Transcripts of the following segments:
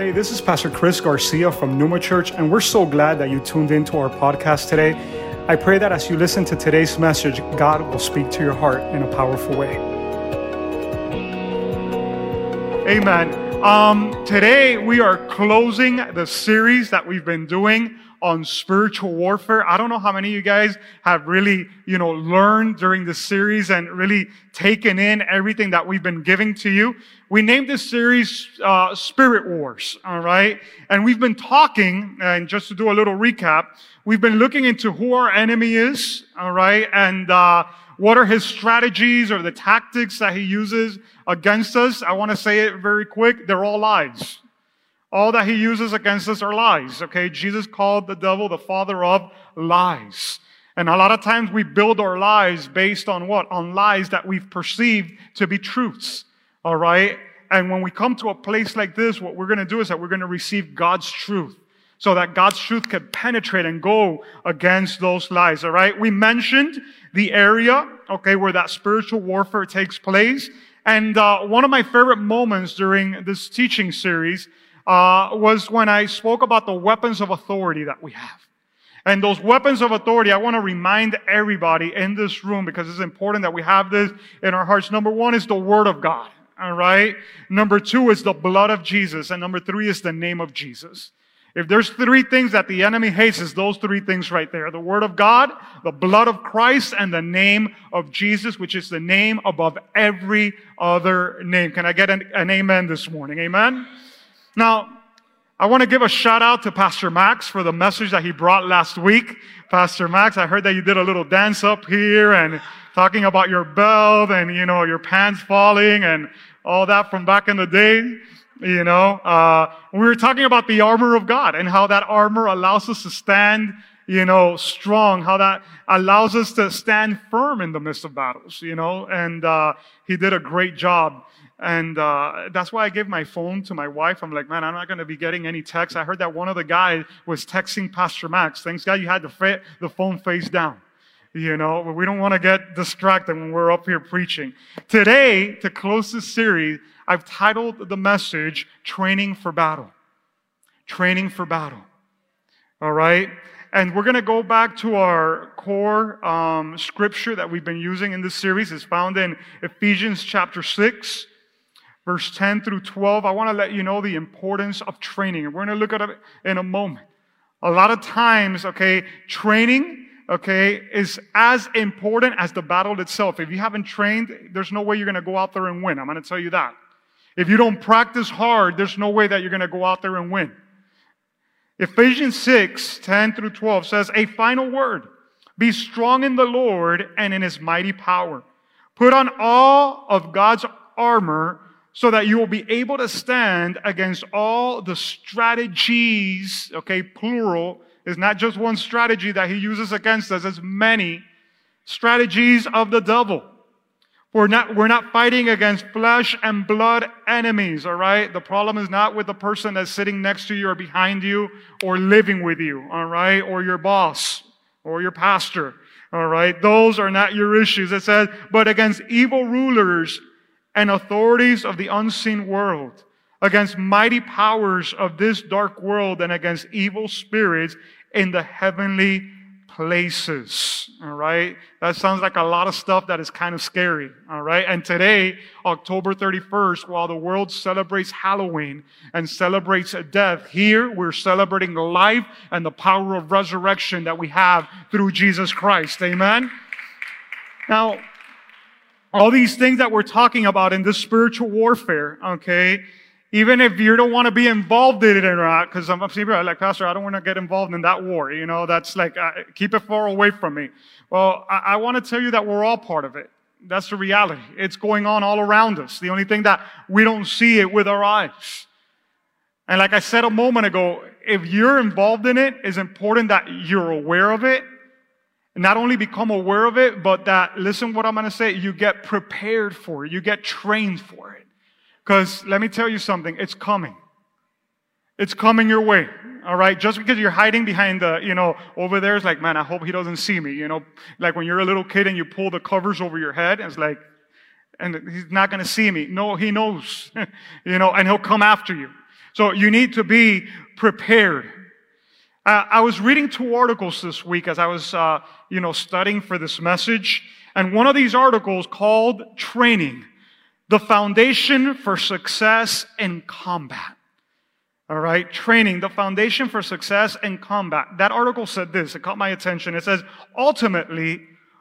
Hey, this is Pastor Chris Garcia from Numa Church, and we're so glad that you tuned into our podcast today. I pray that as you listen to today's message, God will speak to your heart in a powerful way. Amen. Um, today we are closing the series that we've been doing on spiritual warfare. I don't know how many of you guys have really, you know, learned during this series and really taken in everything that we've been giving to you. We named this series uh, Spirit Wars, all right? And we've been talking, and just to do a little recap, we've been looking into who our enemy is, all right? And uh, what are his strategies or the tactics that he uses against us? I want to say it very quick. They're all lies. All that he uses against us are lies. Okay. Jesus called the devil the father of lies. And a lot of times we build our lives based on what? On lies that we've perceived to be truths. All right. And when we come to a place like this, what we're going to do is that we're going to receive God's truth so that God's truth can penetrate and go against those lies. All right. We mentioned the area, okay, where that spiritual warfare takes place. And uh, one of my favorite moments during this teaching series uh, was when I spoke about the weapons of authority that we have. And those weapons of authority, I want to remind everybody in this room because it's important that we have this in our hearts. Number one is the Word of God. All right. Number two is the blood of Jesus. And number three is the name of Jesus. If there's three things that the enemy hates, is those three things right there. The word of God, the blood of Christ, and the name of Jesus, which is the name above every other name. Can I get an, an amen this morning? Amen. Now, I want to give a shout out to Pastor Max for the message that he brought last week. Pastor Max, I heard that you did a little dance up here and talking about your belt and, you know, your pants falling and all that from back in the day. You know, uh, we were talking about the armor of God and how that armor allows us to stand, you know, strong, how that allows us to stand firm in the midst of battles, you know, and, uh, he did a great job. And uh, that's why I gave my phone to my wife. I'm like, man, I'm not going to be getting any texts. I heard that one of the guys was texting Pastor Max. Thanks God you had the, the phone face down. You know, we don't want to get distracted when we're up here preaching. Today, to close this series, I've titled the message Training for Battle. Training for Battle. All right? And we're going to go back to our core um, scripture that we've been using in this series. It's found in Ephesians chapter 6 verse 10 through 12, I want to let you know the importance of training. We're going to look at it in a moment. A lot of times, okay, training, okay, is as important as the battle itself. If you haven't trained, there's no way you're going to go out there and win. I'm going to tell you that. If you don't practice hard, there's no way that you're going to go out there and win. Ephesians 6, 10 through 12 says, a final word. Be strong in the Lord and in his mighty power. Put on all of God's armor so that you will be able to stand against all the strategies, okay, plural, is not just one strategy that he uses against us, it's many strategies of the devil. We're not, we're not fighting against flesh and blood enemies, all right? The problem is not with the person that's sitting next to you or behind you or living with you, all right? Or your boss or your pastor, all right? Those are not your issues. It says, but against evil rulers and authorities of the unseen world, against mighty powers of this dark world, and against evil spirits in the heavenly places. All right. That sounds like a lot of stuff that is kind of scary. All right. And today, October 31st, while the world celebrates Halloween and celebrates death, here we're celebrating life and the power of resurrection that we have through Jesus Christ. Amen. Now, all these things that we're talking about in this spiritual warfare, okay? Even if you don't want to be involved in it or not, because some people like, Pastor, I don't want to get involved in that war. You know, that's like, uh, keep it far away from me. Well, I, I want to tell you that we're all part of it. That's the reality. It's going on all around us. The only thing that we don't see it with our eyes. And like I said a moment ago, if you're involved in it, it's important that you're aware of it not only become aware of it, but that, listen what I'm going to say, you get prepared for it. You get trained for it. Because let me tell you something, it's coming. It's coming your way. All right. Just because you're hiding behind the, you know, over there is like, man, I hope he doesn't see me. You know, like when you're a little kid and you pull the covers over your head, it's like, and he's not going to see me. No, he knows, you know, and he'll come after you. So you need to be prepared. Uh, I was reading two articles this week as I was, uh, you know, studying for this message. And one of these articles called Training, the Foundation for Success in Combat. All right. Training, the foundation for success in combat. That article said this. It caught my attention. It says, ultimately,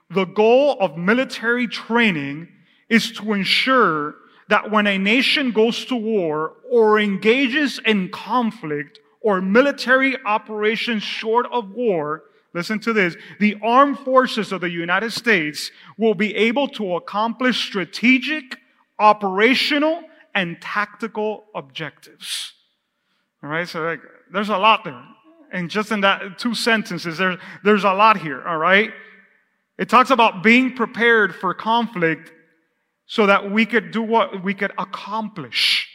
the goal of military training is to ensure that when a nation goes to war or engages in conflict or military operations short of war, listen to this, the armed forces of the United States will be able to accomplish strategic, operational, and tactical objectives. All right. So like, there's a lot there. And just in that two sentences, there's, there's a lot here. All right. It talks about being prepared for conflict so that we could do what we could accomplish.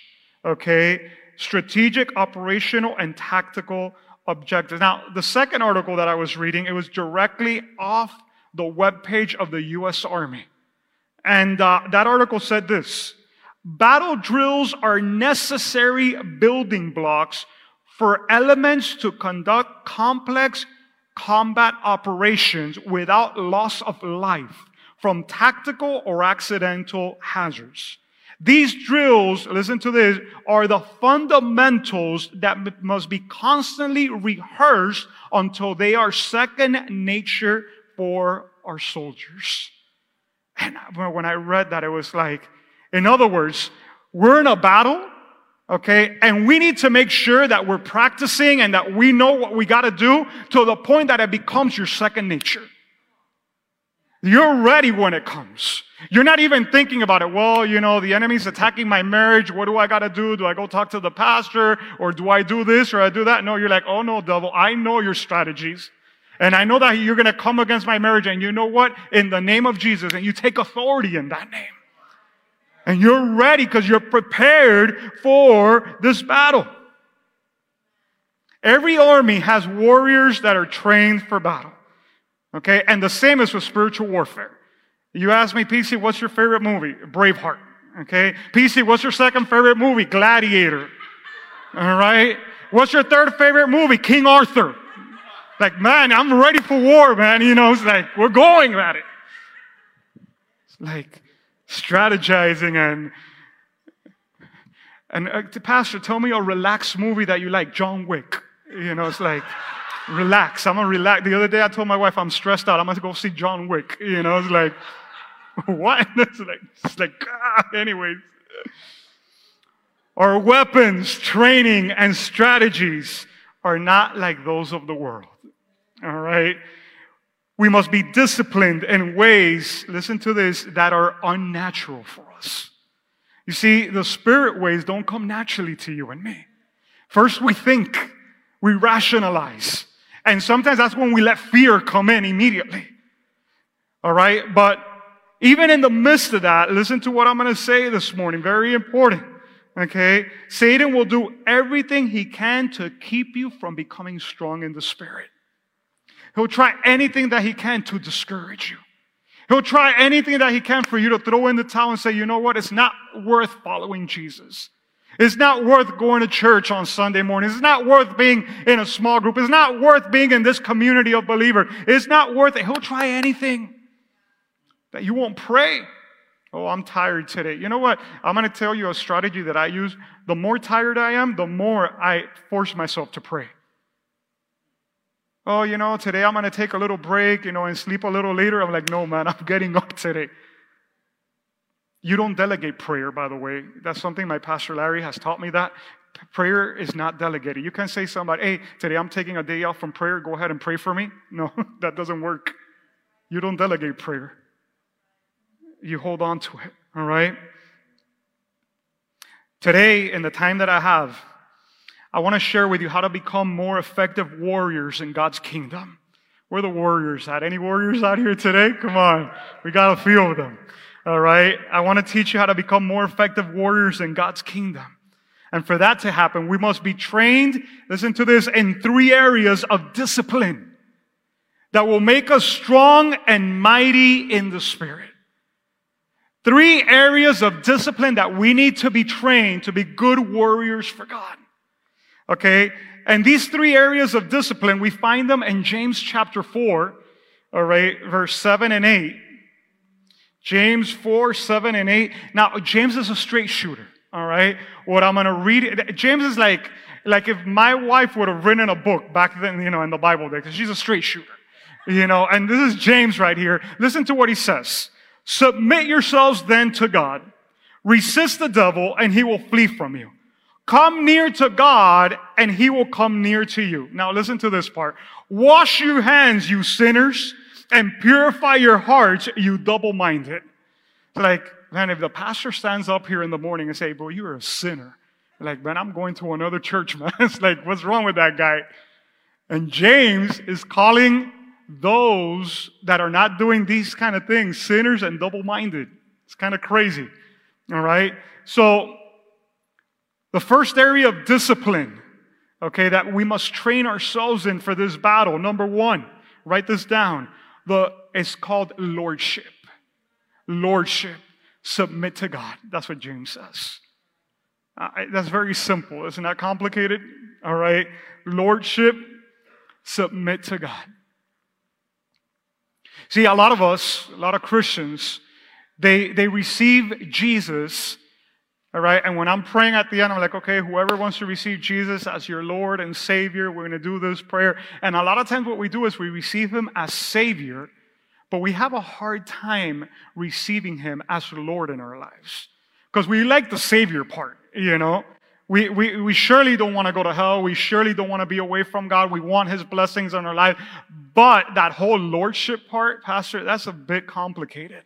Okay. Strategic, operational, and tactical objectives. Now, the second article that I was reading, it was directly off the webpage of the U.S. Army. And uh, that article said this Battle drills are necessary building blocks for elements to conduct complex combat operations without loss of life from tactical or accidental hazards. These drills, listen to this, are the fundamentals that must be constantly rehearsed until they are second nature for our soldiers. And when I read that, it was like, in other words, we're in a battle, okay, and we need to make sure that we're practicing and that we know what we got to do to the point that it becomes your second nature. You're ready when it comes. You're not even thinking about it. Well, you know, the enemy's attacking my marriage. What do I got to do? Do I go talk to the pastor or do I do this or I do that? No, you're like, oh no, devil, I know your strategies. And I know that you're going to come against my marriage. And you know what? In the name of Jesus, and you take authority in that name. And you're ready because you're prepared for this battle. Every army has warriors that are trained for battle. Okay? And the same is with spiritual warfare. You ask me, PC, what's your favorite movie? Braveheart. Okay? PC, what's your second favorite movie? Gladiator. All right? What's your third favorite movie? King Arthur. Like, man, I'm ready for war, man. You know, it's like, we're going at it. It's like, strategizing and and uh, pastor tell me a relaxed movie that you like john wick you know it's like relax i'm gonna relax the other day i told my wife i'm stressed out i'm gonna go see john wick you know it's like what it's like it's like ah, anyways our weapons training and strategies are not like those of the world all right we must be disciplined in ways, listen to this, that are unnatural for us. You see, the spirit ways don't come naturally to you and me. First, we think, we rationalize. And sometimes that's when we let fear come in immediately. All right. But even in the midst of that, listen to what I'm going to say this morning. Very important. Okay. Satan will do everything he can to keep you from becoming strong in the spirit. He'll try anything that he can to discourage you. He'll try anything that he can for you to throw in the towel and say, you know what? It's not worth following Jesus. It's not worth going to church on Sunday morning. It's not worth being in a small group. It's not worth being in this community of believers. It's not worth it. He'll try anything that you won't pray. Oh, I'm tired today. You know what? I'm going to tell you a strategy that I use. The more tired I am, the more I force myself to pray oh, you know, today I'm going to take a little break, you know, and sleep a little later. I'm like, no, man, I'm getting up today. You don't delegate prayer, by the way. That's something my pastor Larry has taught me that. Prayer is not delegated. You can't say somebody, hey, today I'm taking a day off from prayer. Go ahead and pray for me. No, that doesn't work. You don't delegate prayer. You hold on to it, all right? Today, in the time that I have, I want to share with you how to become more effective warriors in God's kingdom. Where the warriors at? Any warriors out here today? Come on. We got a few of them. All right. I want to teach you how to become more effective warriors in God's kingdom. And for that to happen, we must be trained, listen to this, in three areas of discipline that will make us strong and mighty in the spirit. Three areas of discipline that we need to be trained to be good warriors for God. Okay? And these three areas of discipline, we find them in James chapter 4, all right, verse 7 and 8. James 4, 7 and 8. Now, James is a straight shooter, all right? What I'm going to read, James is like, like if my wife would have written a book back then, you know, in the Bible day, because she's a straight shooter, you know, and this is James right here. Listen to what he says. Submit yourselves then to God. Resist the devil and he will flee from you. Come near to God and he will come near to you. Now listen to this part. Wash your hands, you sinners, and purify your hearts, you double-minded. Like, man, if the pastor stands up here in the morning and say, bro, you're a sinner. Like, man, I'm going to another church, man. it's like, what's wrong with that guy? And James is calling those that are not doing these kind of things sinners and double-minded. It's kind of crazy. All right. So the first area of discipline, okay, that we must train ourselves in for this battle. Number one, write this down. The, it's called lordship. Lordship. Submit to God. That's what James says. Uh, that's very simple. Isn't that complicated? All right. Lordship, submit to God. See, a lot of us, a lot of Christians, they, they receive Jesus all right. And when I'm praying at the end, I'm like, okay, whoever wants to receive Jesus as your Lord and Savior, we're going to do this prayer. And a lot of times what we do is we receive Him as Savior, but we have a hard time receiving Him as Lord in our lives. Because we like the Savior part, you know? We, we, we surely don't want to go to hell. We surely don't want to be away from God. We want His blessings on our life. But that whole Lordship part, Pastor, that's a bit complicated.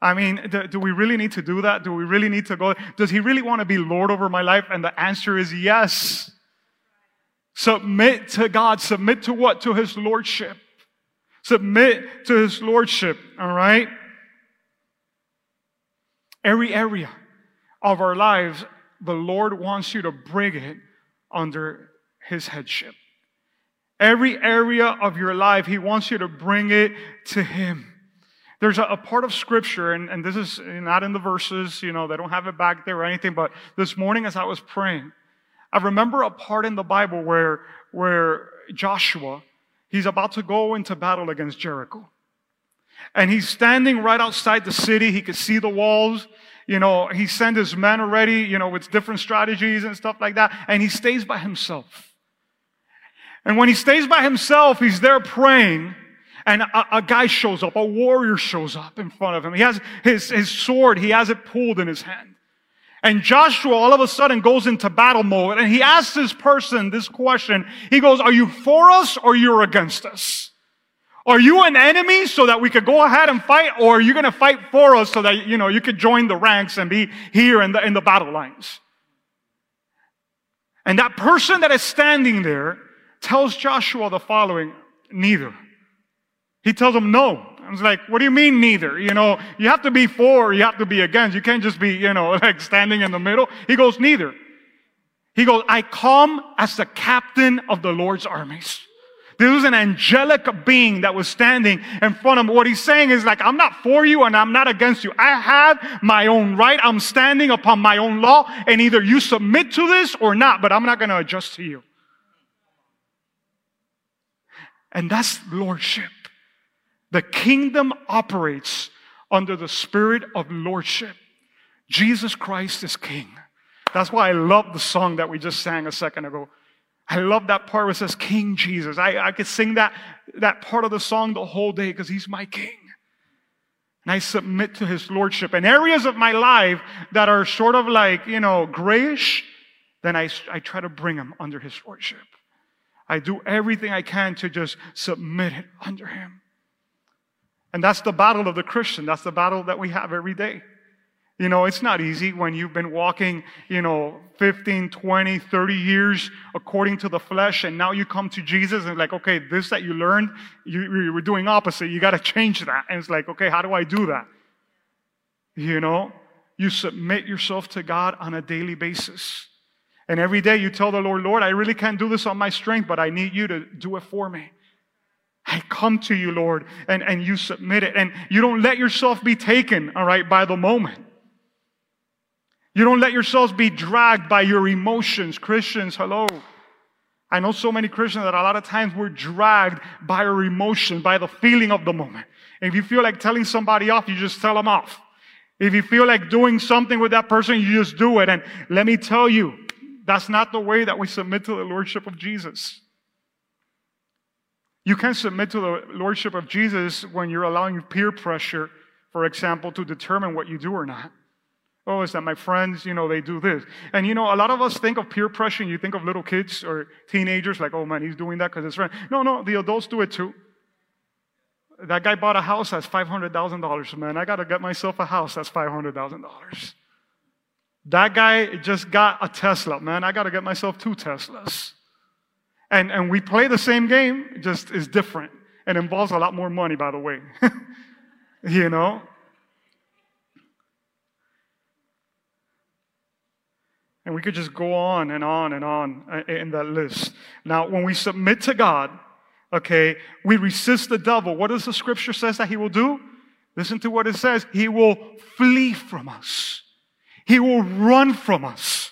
I mean, do, do, we really need to do that? Do we really need to go? Does he really want to be Lord over my life? And the answer is yes. Submit to God. Submit to what? To his lordship. Submit to his lordship. All right? Every area of our lives, the Lord wants you to bring it under his headship. Every area of your life, he wants you to bring it to him. There's a, a, part of scripture, and, and this is not in the verses, you know, they don't have it back there or anything, but this morning as I was praying, I remember a part in the Bible where, where Joshua, he's about to go into battle against Jericho. And he's standing right outside the city. He could see the walls. You know, he sent his men already, you know, with different strategies and stuff like that. And he stays by himself. And when he stays by himself, he's there praying and a, a, guy shows up, a warrior shows up in front of him. He has his, his sword, he has it pulled in his hand. And Joshua all of a sudden goes into battle mode and he asks this person this question. He goes, are you for us or you're against us? Are you an enemy so that we could go ahead and fight or are you going to fight for us so that, you know, you could join the ranks and be here in the, in the battle lines? And that person that is standing there tells Joshua the following, neither. He tells them no. I was like, what do you mean neither? You know, you have to be for, you have to be against. You can't just be, you know, like standing in the middle. He goes, neither. He goes, I come as the captain of the Lord's armies. This was an angelic being that was standing in front of him. What he's saying is like, I'm not for you and I'm not against you. I have my own right. I'm standing upon my own law and either you submit to this or not, but I'm not going to adjust to you. And that's lordship. The kingdom operates under the spirit of lordship. Jesus Christ is king. That's why I love the song that we just sang a second ago. I love that part where it says King Jesus. I, I could sing that, that part of the song the whole day because he's my king. And I submit to his lordship. And areas of my life that are sort of like, you know, grayish, then I, I try to bring him under his lordship. I do everything I can to just submit it under him. And that's the battle of the Christian. That's the battle that we have every day. You know, it's not easy when you've been walking, you know, 15, 20, 30 years according to the flesh, and now you come to Jesus and like, okay, this that you learned, you, you were doing opposite. You got to change that. And it's like, okay, how do I do that? You know, you submit yourself to God on a daily basis. And every day you tell the Lord, Lord, I really can't do this on my strength, but I need you to do it for me. I come to you, Lord, and, and you submit it. And you don't let yourself be taken, all right, by the moment. You don't let yourselves be dragged by your emotions. Christians, hello. I know so many Christians that a lot of times we're dragged by our emotion, by the feeling of the moment. If you feel like telling somebody off, you just tell them off. If you feel like doing something with that person, you just do it. And let me tell you, that's not the way that we submit to the Lordship of Jesus. You can submit to the Lordship of Jesus when you're allowing peer pressure, for example, to determine what you do or not. Oh, is that my friends, you know, they do this. And you know, a lot of us think of peer pressure and you think of little kids or teenagers like, oh man, he's doing that because his friend. No, no, the adults do it too. That guy bought a house that's $500,000, man. I got to get myself a house that's $500,000. That guy just got a Tesla, man. I got to get myself two Teslas. And, and we play the same game, just is different and involves a lot more money, by the way. you know? And we could just go on and on and on uh, in that list. Now, when we submit to God, okay, we resist the devil. What does the scripture says that he will do? Listen to what it says. He will flee from us. He will run from us.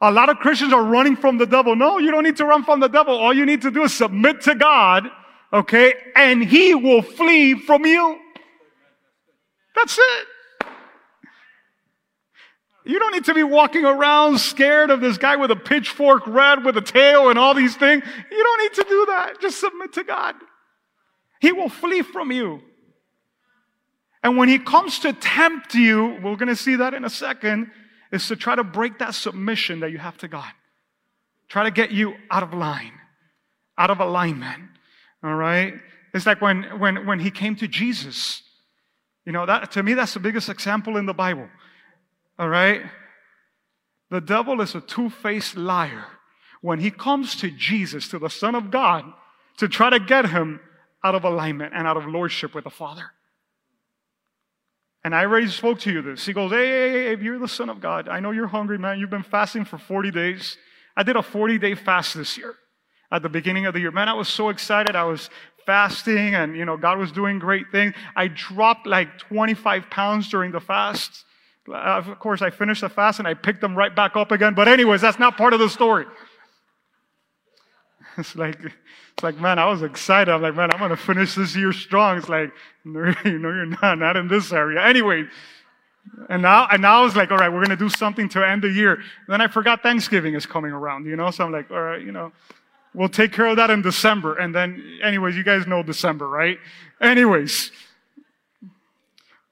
A lot of Christians are running from the devil. No, you don't need to run from the devil. All you need to do is submit to God, okay, and he will flee from you. That's it. You don't need to be walking around scared of this guy with a pitchfork red with a tail and all these things. You don't need to do that. Just submit to God. He will flee from you. And when he comes to tempt you, we're going to see that in a second, is to try to break that submission that you have to God. Try to get you out of line, out of alignment. All right? It's like when, when, when he came to Jesus. You know, that, to me, that's the biggest example in the Bible. All right? The devil is a two faced liar. When he comes to Jesus, to the Son of God, to try to get him out of alignment and out of lordship with the Father. And I already spoke to you this. He goes, hey, hey, hey, if you're the Son of God, I know you're hungry, man. You've been fasting for 40 days. I did a 40 day fast this year at the beginning of the year. Man, I was so excited. I was fasting and, you know, God was doing great things. I dropped like 25 pounds during the fast. Of course, I finished the fast and I picked them right back up again. But anyways, that's not part of the story. It's like, it's like, man, I was excited. I'm like, man, I'm going to finish this year strong. It's like, no, you know, you're not, not in this area. Anyway, and now, and now I was like, all right, we're going to do something to end the year. And then I forgot Thanksgiving is coming around, you know? So I'm like, all right, you know, we'll take care of that in December. And then, anyways, you guys know December, right? Anyways,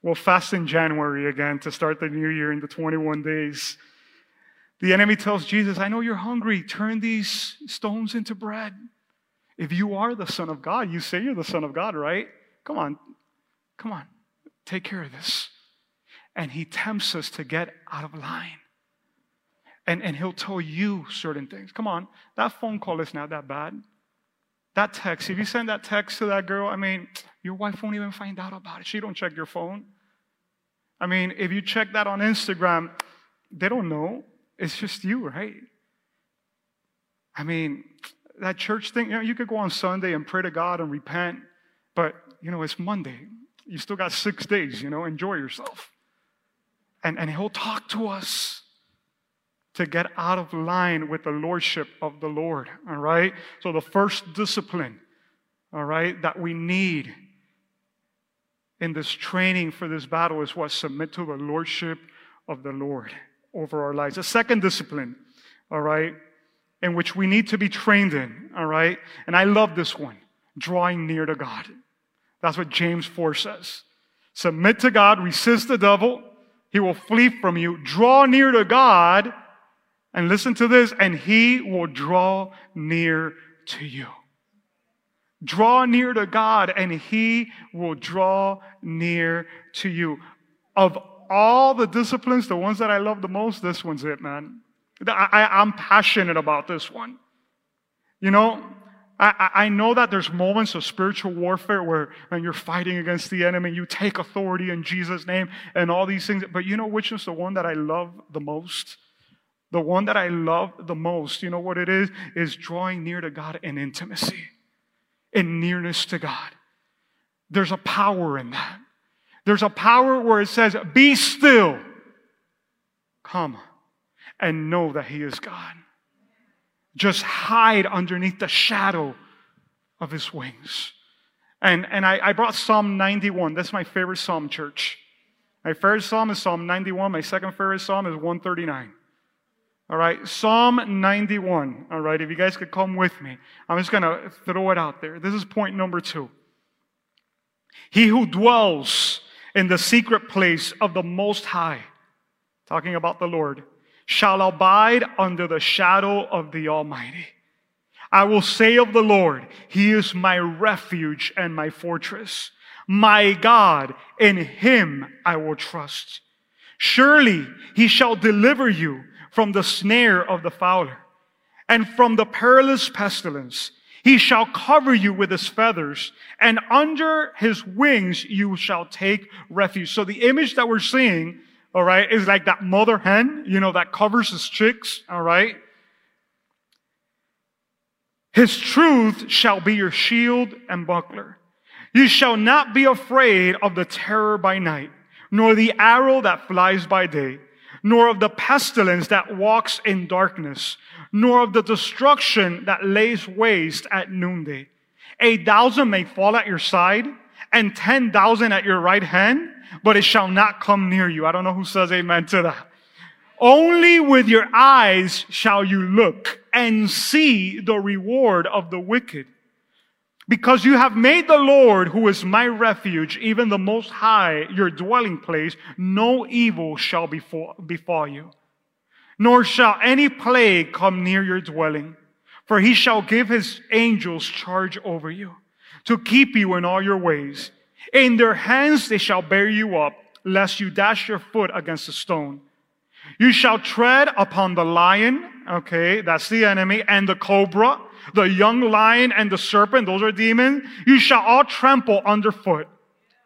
We'll fast in January again to start the new year in the 21 days. The enemy tells Jesus, I know you're hungry. Turn these stones into bread. If you are the Son of God, you say you're the Son of God, right? Come on. Come on. Take care of this. And he tempts us to get out of line. And, and he'll tell you certain things. Come on. That phone call is not that bad. That text, if you send that text to that girl, I mean, your wife won't even find out about it. She don't check your phone. I mean, if you check that on Instagram, they don't know. It's just you, right? I mean, that church thing, you know, you could go on Sunday and pray to God and repent, but, you know, it's Monday. You still got six days, you know, enjoy yourself. And, and He'll talk to us to get out of line with the lordship of the Lord, all right? So the first discipline, all right, that we need in this training for this battle is what? Submit to the lordship of the Lord over our lives. The second discipline, all right, in which we need to be trained in, all right? And I love this one drawing near to God. That's what James 4 says. Submit to God, resist the devil, he will flee from you. Draw near to God, and listen to this, and he will draw near to you. Draw near to God, and he will draw near to you. Of all the disciplines, the ones that I love the most, this one's it, man. I, am passionate about this one. You know, I, I know that there's moments of spiritual warfare where when you're fighting against the enemy, you take authority in Jesus' name and all these things. But you know which is the one that I love the most? The one that I love the most, you know what it is? Is drawing near to God in intimacy, in nearness to God. There's a power in that. There's a power where it says, Be still, come, and know that He is God. Just hide underneath the shadow of his wings. And, and I, I brought Psalm 91. That's my favorite psalm, church. My favorite psalm is Psalm 91. My second favorite psalm is 139. All right, Psalm 91. All right, if you guys could come with me, I'm just going to throw it out there. This is point number two. He who dwells in the secret place of the Most High, talking about the Lord, shall abide under the shadow of the Almighty. I will say of the Lord, He is my refuge and my fortress, my God, in Him I will trust. Surely He shall deliver you from the snare of the fowler and from the perilous pestilence. He shall cover you with his feathers, and under his wings you shall take refuge. So the image that we're seeing all right, is like that mother hen, you know, that covers his chicks, all right? His truth shall be your shield and buckler. You shall not be afraid of the terror by night, nor the arrow that flies by day, nor of the pestilence that walks in darkness, nor of the destruction that lays waste at noonday. A thousand may fall at your side, and ten thousand at your right hand, but it shall not come near you. I don't know who says amen to that. Only with your eyes shall you look and see the reward of the wicked. Because you have made the Lord, who is my refuge, even the Most High, your dwelling place, no evil shall befall, befall you. Nor shall any plague come near your dwelling. For he shall give his angels charge over you, to keep you in all your ways. In their hands they shall bear you up, lest you dash your foot against a stone. You shall tread upon the lion, okay, that's the enemy, and the cobra, the young lion and the serpent, those are demons. You shall all trample underfoot.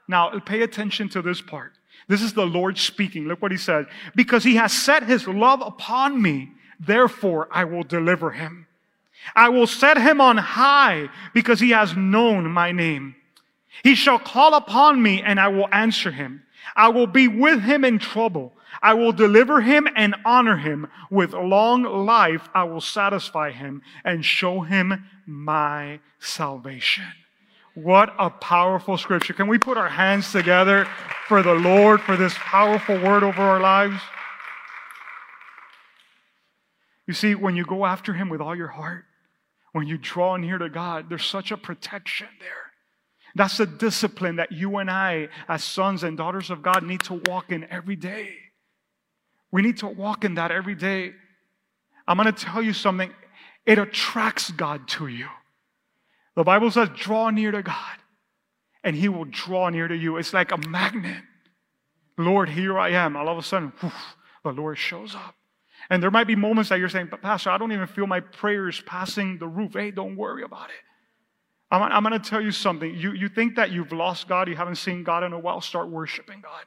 Now, pay attention to this part. This is the Lord speaking. Look what he said. Because he has set his love upon me, therefore I will deliver him. I will set him on high because he has known my name. He shall call upon me and I will answer him. I will be with him in trouble. I will deliver him and honor him. With long life, I will satisfy him and show him my salvation. What a powerful scripture. Can we put our hands together for the Lord, for this powerful word over our lives? You see, when you go after him with all your heart, when you draw near to God, there's such a protection there. That's the discipline that you and I, as sons and daughters of God, need to walk in every day. We need to walk in that every day. I'm going to tell you something. It attracts God to you. The Bible says, draw near to God, and He will draw near to you. It's like a magnet. Lord, here I am. All of a sudden, whew, the Lord shows up. And there might be moments that you're saying, but Pastor, I don't even feel my prayers passing the roof. Hey, don't worry about it. I'm, I'm going to tell you something. You, you think that you've lost God, you haven't seen God in a while, start worshiping God.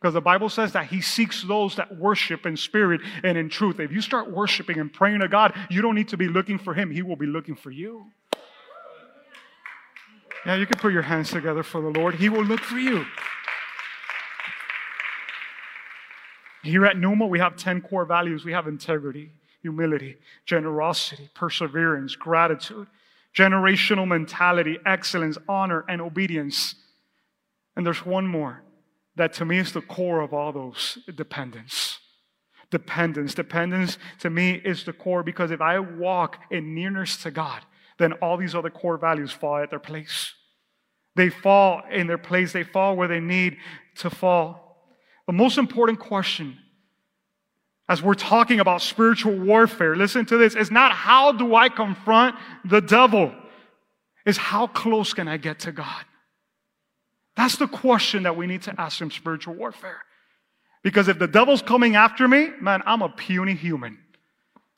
Because the Bible says that He seeks those that worship in spirit and in truth. If you start worshiping and praying to God, you don't need to be looking for Him, He will be looking for you. Yeah, you can put your hands together for the Lord, He will look for you. Here at Numa, we have 10 core values. We have integrity, humility, generosity, perseverance, gratitude, generational mentality, excellence, honor, and obedience. And there's one more that to me is the core of all those dependence. Dependence. Dependence to me is the core because if I walk in nearness to God, then all these other core values fall at their place. They fall in their place, they fall where they need to fall. The most important question as we're talking about spiritual warfare, listen to this. It's not how do I confront the devil? It's how close can I get to God? That's the question that we need to ask in spiritual warfare. Because if the devil's coming after me, man, I'm a puny human.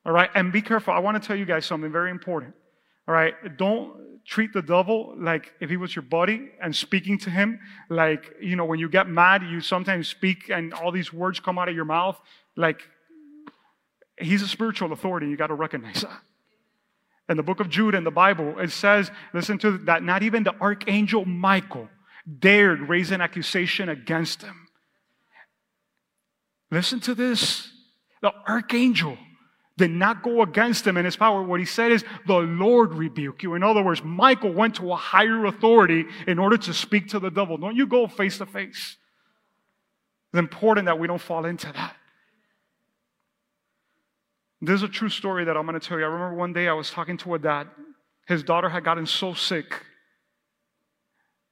All right? And be careful. I want to tell you guys something very important. All right? Don't treat the devil like if he was your buddy and speaking to him like, you know, when you get mad, you sometimes speak and all these words come out of your mouth like He's a spiritual authority. You got to recognize that. In the book of Jude in the Bible, it says, listen to that, not even the archangel Michael dared raise an accusation against him. Listen to this. The archangel did not go against him in his power. What he said is, the Lord rebuke you. In other words, Michael went to a higher authority in order to speak to the devil. Don't you go face to face. It's important that we don't fall into that. There's a true story that I'm going to tell you. I remember one day I was talking to a dad. His daughter had gotten so sick.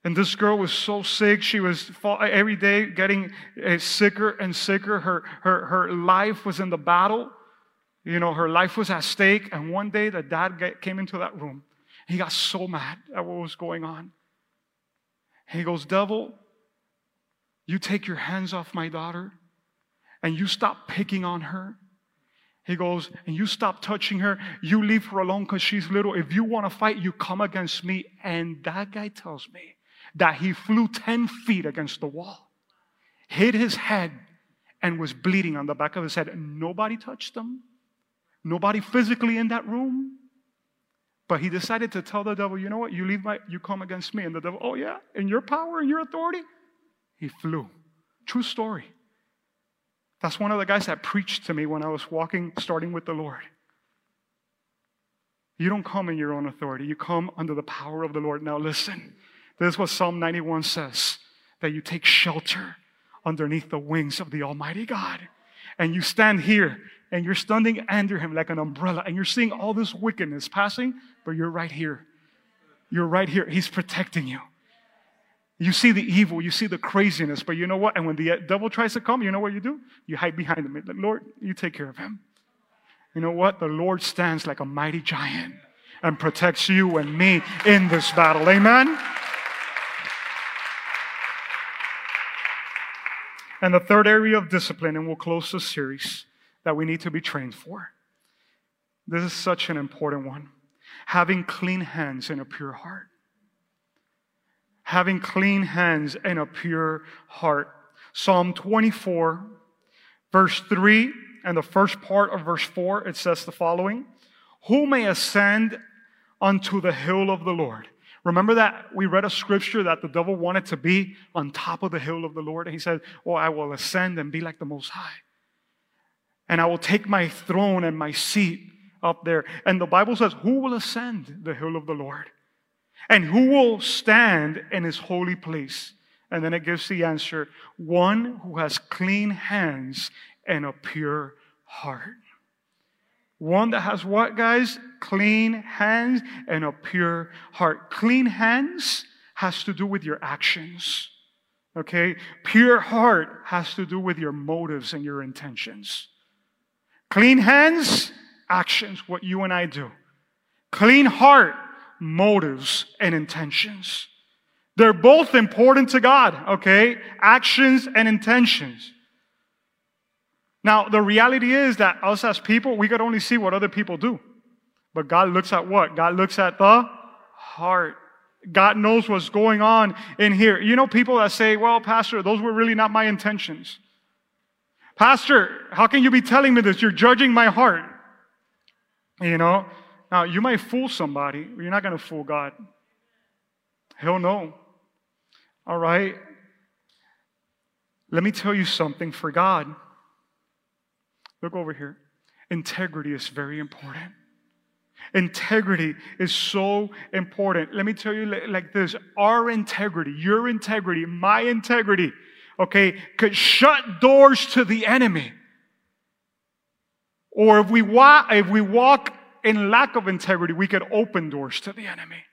And this girl was so sick. She was every day getting eh, sicker and sicker. Her, her, her life was in the battle. You know, her life was at stake. And one day the dad came into that room. He got so mad at what was going on. He goes, Devil, you take your hands off my daughter and you stop picking on her. He goes, and you stop touching her. You leave her alone because she's little. If you want to fight, you come against me. And that guy tells me that he flew 10 feet against the wall, hit his head, and was bleeding on the back of his head. Nobody touched him. Nobody physically in that room. But he decided to tell the devil, you know what? You leave my, you come against me. And the devil, oh yeah, in your power and your authority? He flew. True story. That's one of the guys that preached to me when I was walking, starting with the Lord. You don't come in your own authority, you come under the power of the Lord. Now, listen, this is what Psalm 91 says that you take shelter underneath the wings of the Almighty God. And you stand here and you're standing under Him like an umbrella and you're seeing all this wickedness passing, but you're right here. You're right here. He's protecting you. You see the evil, you see the craziness, but you know what? And when the devil tries to come, you know what you do? You hide behind him. Like, Lord, you take care of him. You know what? The Lord stands like a mighty giant and protects you and me in this battle. Amen? And the third area of discipline, and we'll close this series, that we need to be trained for. This is such an important one. Having clean hands and a pure heart having clean hands and a pure heart. Psalm 24, verse 3, and the first part of verse 4, it says the following Who may ascend unto the hill of the Lord? Remember that we read a scripture that the devil wanted to be on top of the hill of the Lord? And he said, Oh, I will ascend and be like the Most High. And I will take my throne and my seat up there. And the Bible says, Who will ascend the hill of the Lord? And who will stand in his holy place? And then it gives the answer one who has clean hands and a pure heart. One that has what, guys? Clean hands and a pure heart. Clean hands has to do with your actions. Okay? Pure heart has to do with your motives and your intentions. Clean hands, actions, what you and I do. Clean heart, motives and intentions. They're both important to God, okay? Actions and intentions. Now, the reality is that us as people, we could only see what other people do. But God looks at what? God looks at the heart. God knows what's going on in here. You know, people that say, well, Pastor, those were really not my intentions. Pastor, how can you be telling me this? You're judging my heart. You know, now, you might fool somebody, but you're not going to fool God. He'll know. All right? Let me tell you something for God. Look over here. Integrity is very important. Integrity is so important. Let me tell you like this our integrity, your integrity, my integrity, okay, could shut doors to the enemy. Or if we walk, if we walk in lack of integrity, we could open doors to the enemy.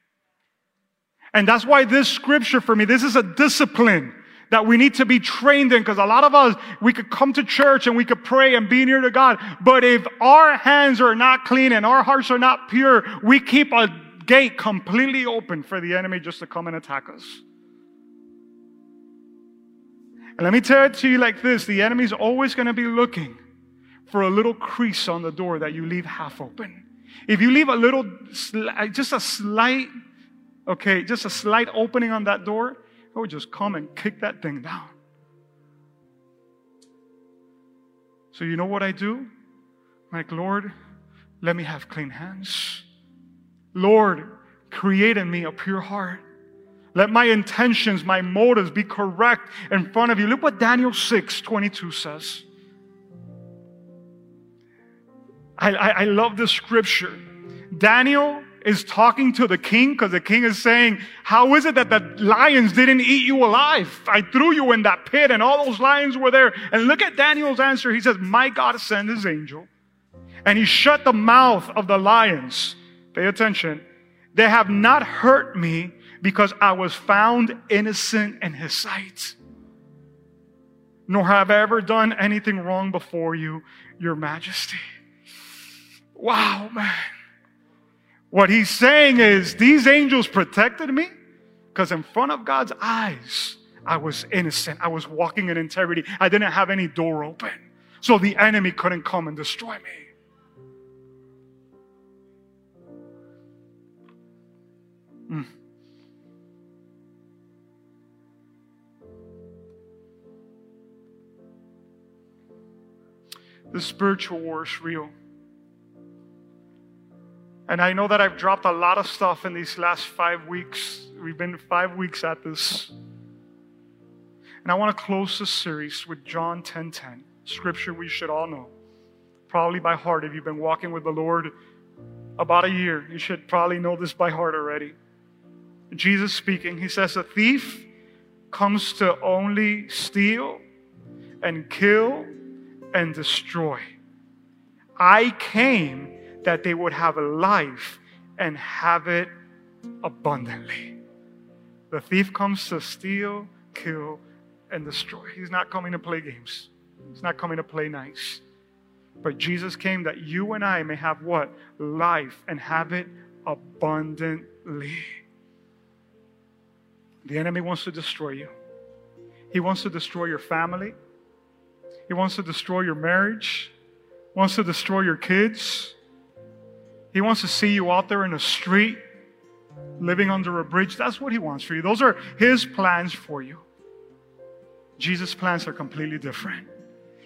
And that's why this scripture for me, this is a discipline that we need to be trained in because a lot of us, we could come to church and we could pray and be near to God. But if our hands are not clean and our hearts are not pure, we keep a gate completely open for the enemy just to come and attack us. And let me tell it to you like this the enemy's always going to be looking for a little crease on the door that you leave half open. If you leave a little, uh, just a slight, okay, just a slight opening on that door, it would just come and kick that thing down. So you know what I do? I'm like, Lord, let me have clean hands. Lord, create in me a pure heart. Let my intentions, my motives be correct in front of you. Look what Daniel 6 22 says. I, I, I love this scripture. Daniel is talking to the king because the king is saying, How is it that the lions didn't eat you alive? I threw you in that pit and all those lions were there. And look at Daniel's answer. He says, My God sent his angel and he shut the mouth of the lions. Pay attention. They have not hurt me because I was found innocent in his sight. Nor have I ever done anything wrong before you, your majesty. Wow, man. What he's saying is, these angels protected me because in front of God's eyes, I was innocent. I was walking in integrity. I didn't have any door open. So the enemy couldn't come and destroy me. Mm. The spiritual war is real. And I know that I've dropped a lot of stuff in these last five weeks. We've been five weeks at this. And I want to close this series with John 10 10, scripture we should all know. Probably by heart. If you've been walking with the Lord about a year, you should probably know this by heart already. Jesus speaking, he says, A thief comes to only steal and kill and destroy. I came that they would have a life and have it abundantly. The thief comes to steal, kill, and destroy. He's not coming to play games. He's not coming to play nice. But Jesus came that you and I may have what? Life and have it abundantly. The enemy wants to destroy you. He wants to destroy your family. He wants to destroy your marriage. Wants to destroy your kids. He wants to see you out there in the street, living under a bridge. That's what He wants for you. Those are His plans for you. Jesus' plans are completely different.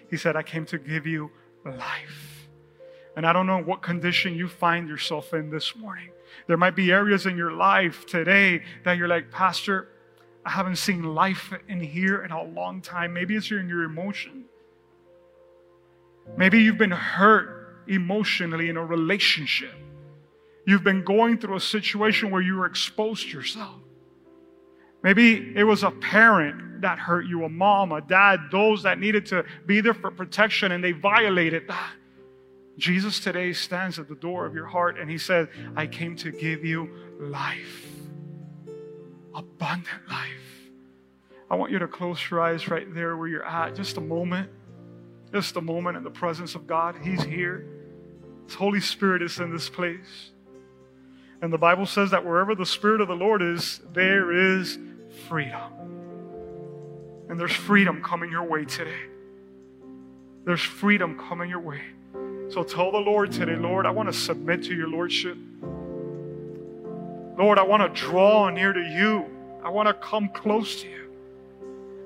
He said, I came to give you life. And I don't know what condition you find yourself in this morning. There might be areas in your life today that you're like, Pastor, I haven't seen life in here in a long time. Maybe it's in your emotion. Maybe you've been hurt emotionally in a relationship. You've been going through a situation where you were exposed yourself. Maybe it was a parent that hurt you, a mom, a dad, those that needed to be there for protection and they violated that. Jesus today stands at the door of your heart and he says, I came to give you life, abundant life. I want you to close your eyes right there where you're at, just a moment, just a moment in the presence of God. He's here. His Holy Spirit is in this place. And the Bible says that wherever the Spirit of the Lord is, there is freedom. And there's freedom coming your way today. There's freedom coming your way. So tell the Lord today, Lord, I want to submit to your Lordship. Lord, I want to draw near to you. I want to come close to you.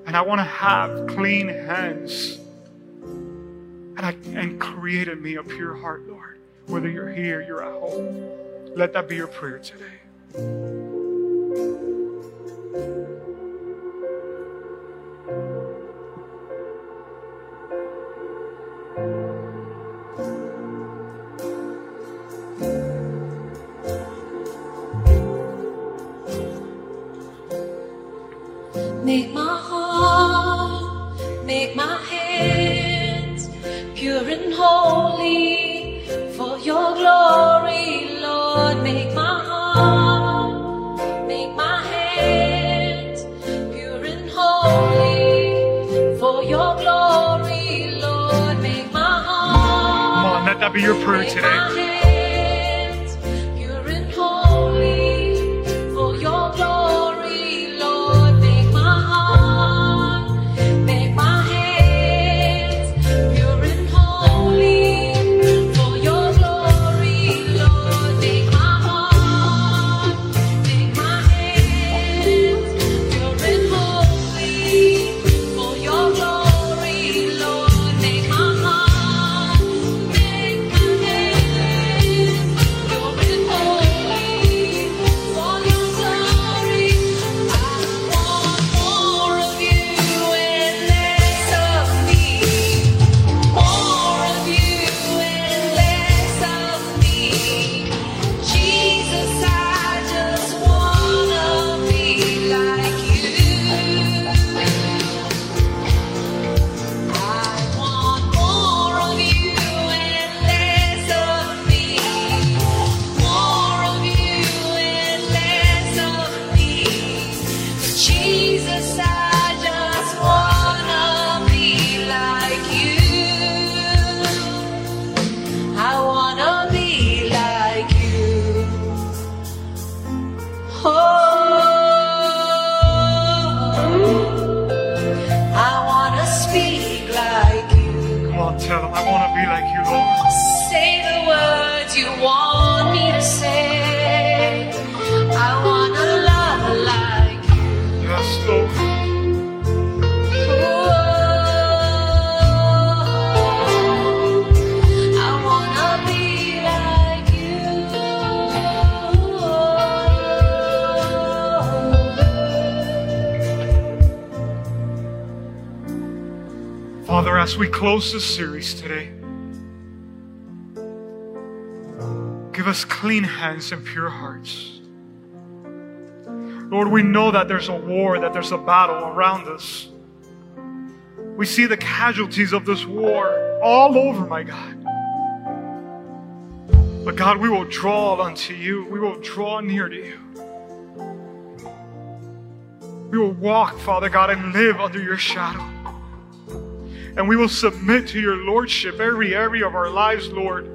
And I want to have clean hands. And, I, and create in me a pure heart, Lord. Whether you're here, you're at home. Let that be your prayer today. Make my that be your prayer today. Close this series today, give us clean hands and pure hearts. Lord, we know that there's a war, that there's a battle around us. We see the casualties of this war all over, my God. But God, we will draw unto you. We will draw near to you. We will walk, Father God, and live under your shadow. And we will submit to your Lordship every area of our lives, Lord.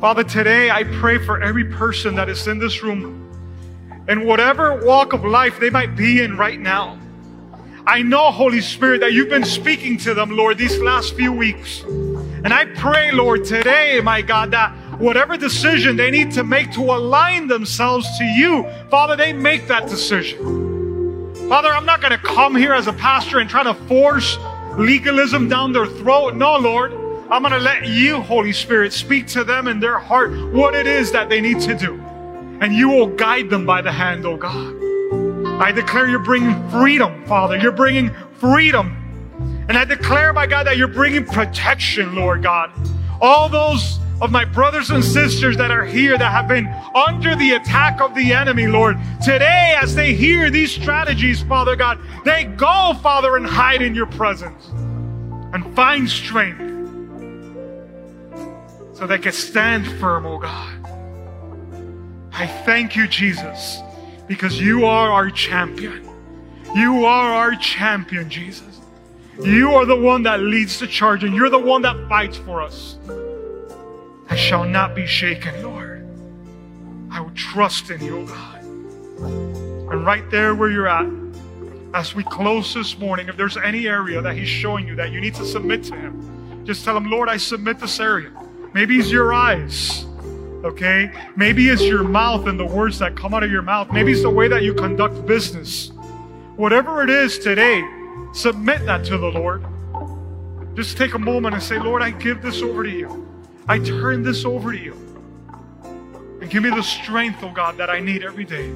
Father, today I pray for every person that is in this room and whatever walk of life they might be in right now. I know, Holy Spirit, that you've been speaking to them, Lord, these last few weeks. And I pray, Lord, today, my God, that whatever decision they need to make to align themselves to you, Father, they make that decision. Father, I'm not going to come here as a pastor and try to force legalism down their throat. No, Lord. I'm going to let you, Holy Spirit, speak to them in their heart what it is that they need to do. And you will guide them by the hand, oh God. I declare you're bringing freedom, Father. You're bringing freedom. And I declare, my God, that you're bringing protection, Lord God. All those of my brothers and sisters that are here that have been under the attack of the enemy, Lord. Today, as they hear these strategies, Father God, they go, Father, and hide in your presence and find strength so they can stand firm, oh God. I thank you, Jesus, because you are our champion. You are our champion, Jesus. You are the one that leads the charge, and you're the one that fights for us. I shall not be shaken, Lord. I will trust in you, God. And right there where you're at, as we close this morning, if there's any area that He's showing you that you need to submit to Him, just tell Him, Lord, I submit this area. Maybe it's your eyes. Okay? Maybe it's your mouth and the words that come out of your mouth. Maybe it's the way that you conduct business. Whatever it is today, submit that to the Lord. Just take a moment and say, Lord, I give this over to you. I turn this over to you. And give me the strength, oh God, that I need every day.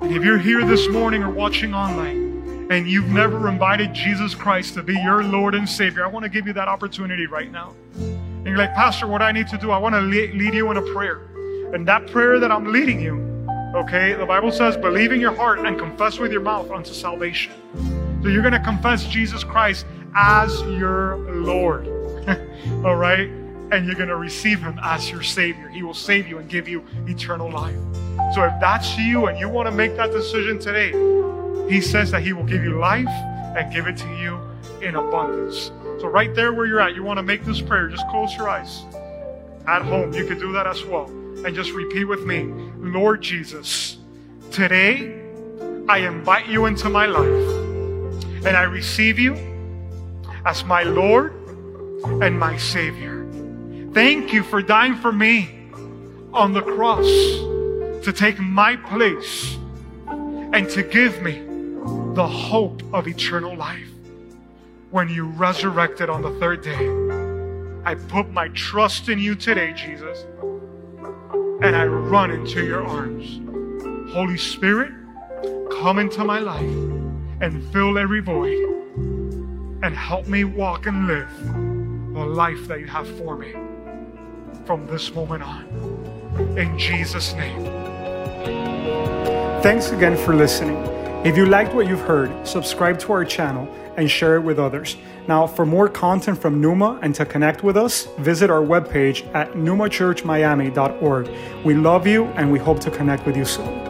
And if you're here this morning or watching online and you've never invited Jesus Christ to be your Lord and Savior, I want to give you that opportunity right now. And you're like, Pastor, what I need to do? I want to lead you in a prayer. And that prayer that I'm leading you, okay, the Bible says, believe in your heart and confess with your mouth unto salvation. So you're going to confess Jesus Christ as your Lord. All right? And you're going to receive him as your Savior. He will save you and give you eternal life. So if that's you and you want to make that decision today, he says that he will give you life and give it to you in abundance. So, right there where you're at, you want to make this prayer, just close your eyes. At home, you can do that as well. And just repeat with me Lord Jesus, today I invite you into my life and I receive you as my Lord and my Savior. Thank you for dying for me on the cross to take my place and to give me the hope of eternal life when you resurrected on the third day. I put my trust in you today, Jesus, and I run into your arms. Holy Spirit, come into my life and fill every void and help me walk and live the life that you have for me from this moment on. In Jesus' name. Thanks again for listening. If you liked what you've heard, subscribe to our channel and share it with others. Now, for more content from Numa and to connect with us, visit our webpage at numachurchmiami.org. We love you and we hope to connect with you soon.